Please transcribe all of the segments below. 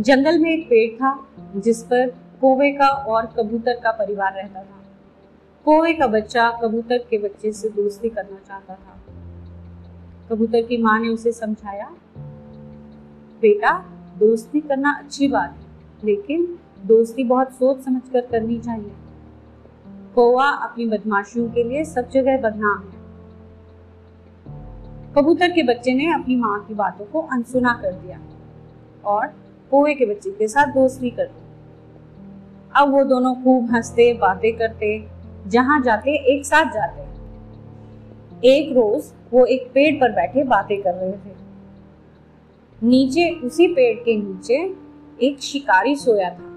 जंगल में एक पेड़ था, जिस पर कोवे का और कबूतर का परिवार रहता था। कोवे का बच्चा कबूतर के बच्चे से दोस्ती करना चाहता था। कबूतर की माँ ने उसे समझाया, बेटा, दोस्ती करना अच्छी बात है, लेकिन दोस्ती बहुत सोच समझ कर करनी चाहिए। कौवा अपनी बदमाशियों के लिए सब जगह बदनाम है। कबूतर के बच्चे ने अपनी माँ की बातों को अनसुना कर दिया और कोवे के बच्चे के साथ दोस्ती कर अब वो दोनों खूब हँसते, बातें करते, जहाँ जाते, एक साथ जाते। एक रोज वो एक पेड़ पर बैठे बातें कर रहे थे। नीचे, उसी पेड़ के नीचे, एक शिकारी सोया था।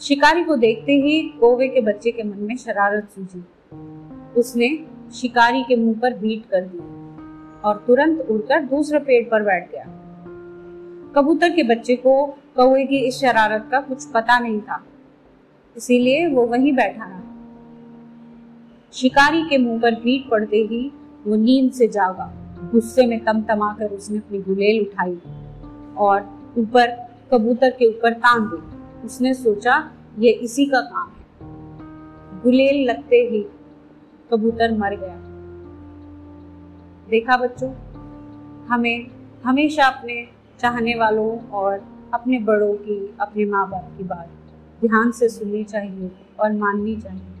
शिकारी को देखते ही कोवे के बच्चे के मन में शरारत सूझी। उसने शिकारी के मुँह पर बीट कर दी और तुरंत उड़कर दूसरे पेड़ पर बैठ गया। कबूतर के बच्चे को कौए की इस शरारत का कुछ पता नहीं था। इसीलिए वो वहीं बैठा रहा। शिकारी के मुँह पर बीट पड़ते ही वो नींद से जागा। गुस्से में तम तमाकर उसने अपनी गुलेल उठाई और ऊपर, कबूतर के ऊपर तान दी। उसने सोचा, ये इसी का काम है। गुलेल लगते ही कबूतर मर गया। देखा बच्चों, हमें, हमेशा अपने चाहने वालों और अपने बड़ों की, अपने माँ बाप की बात ध्यान से सुननी चाहिए और माननी चाहिए।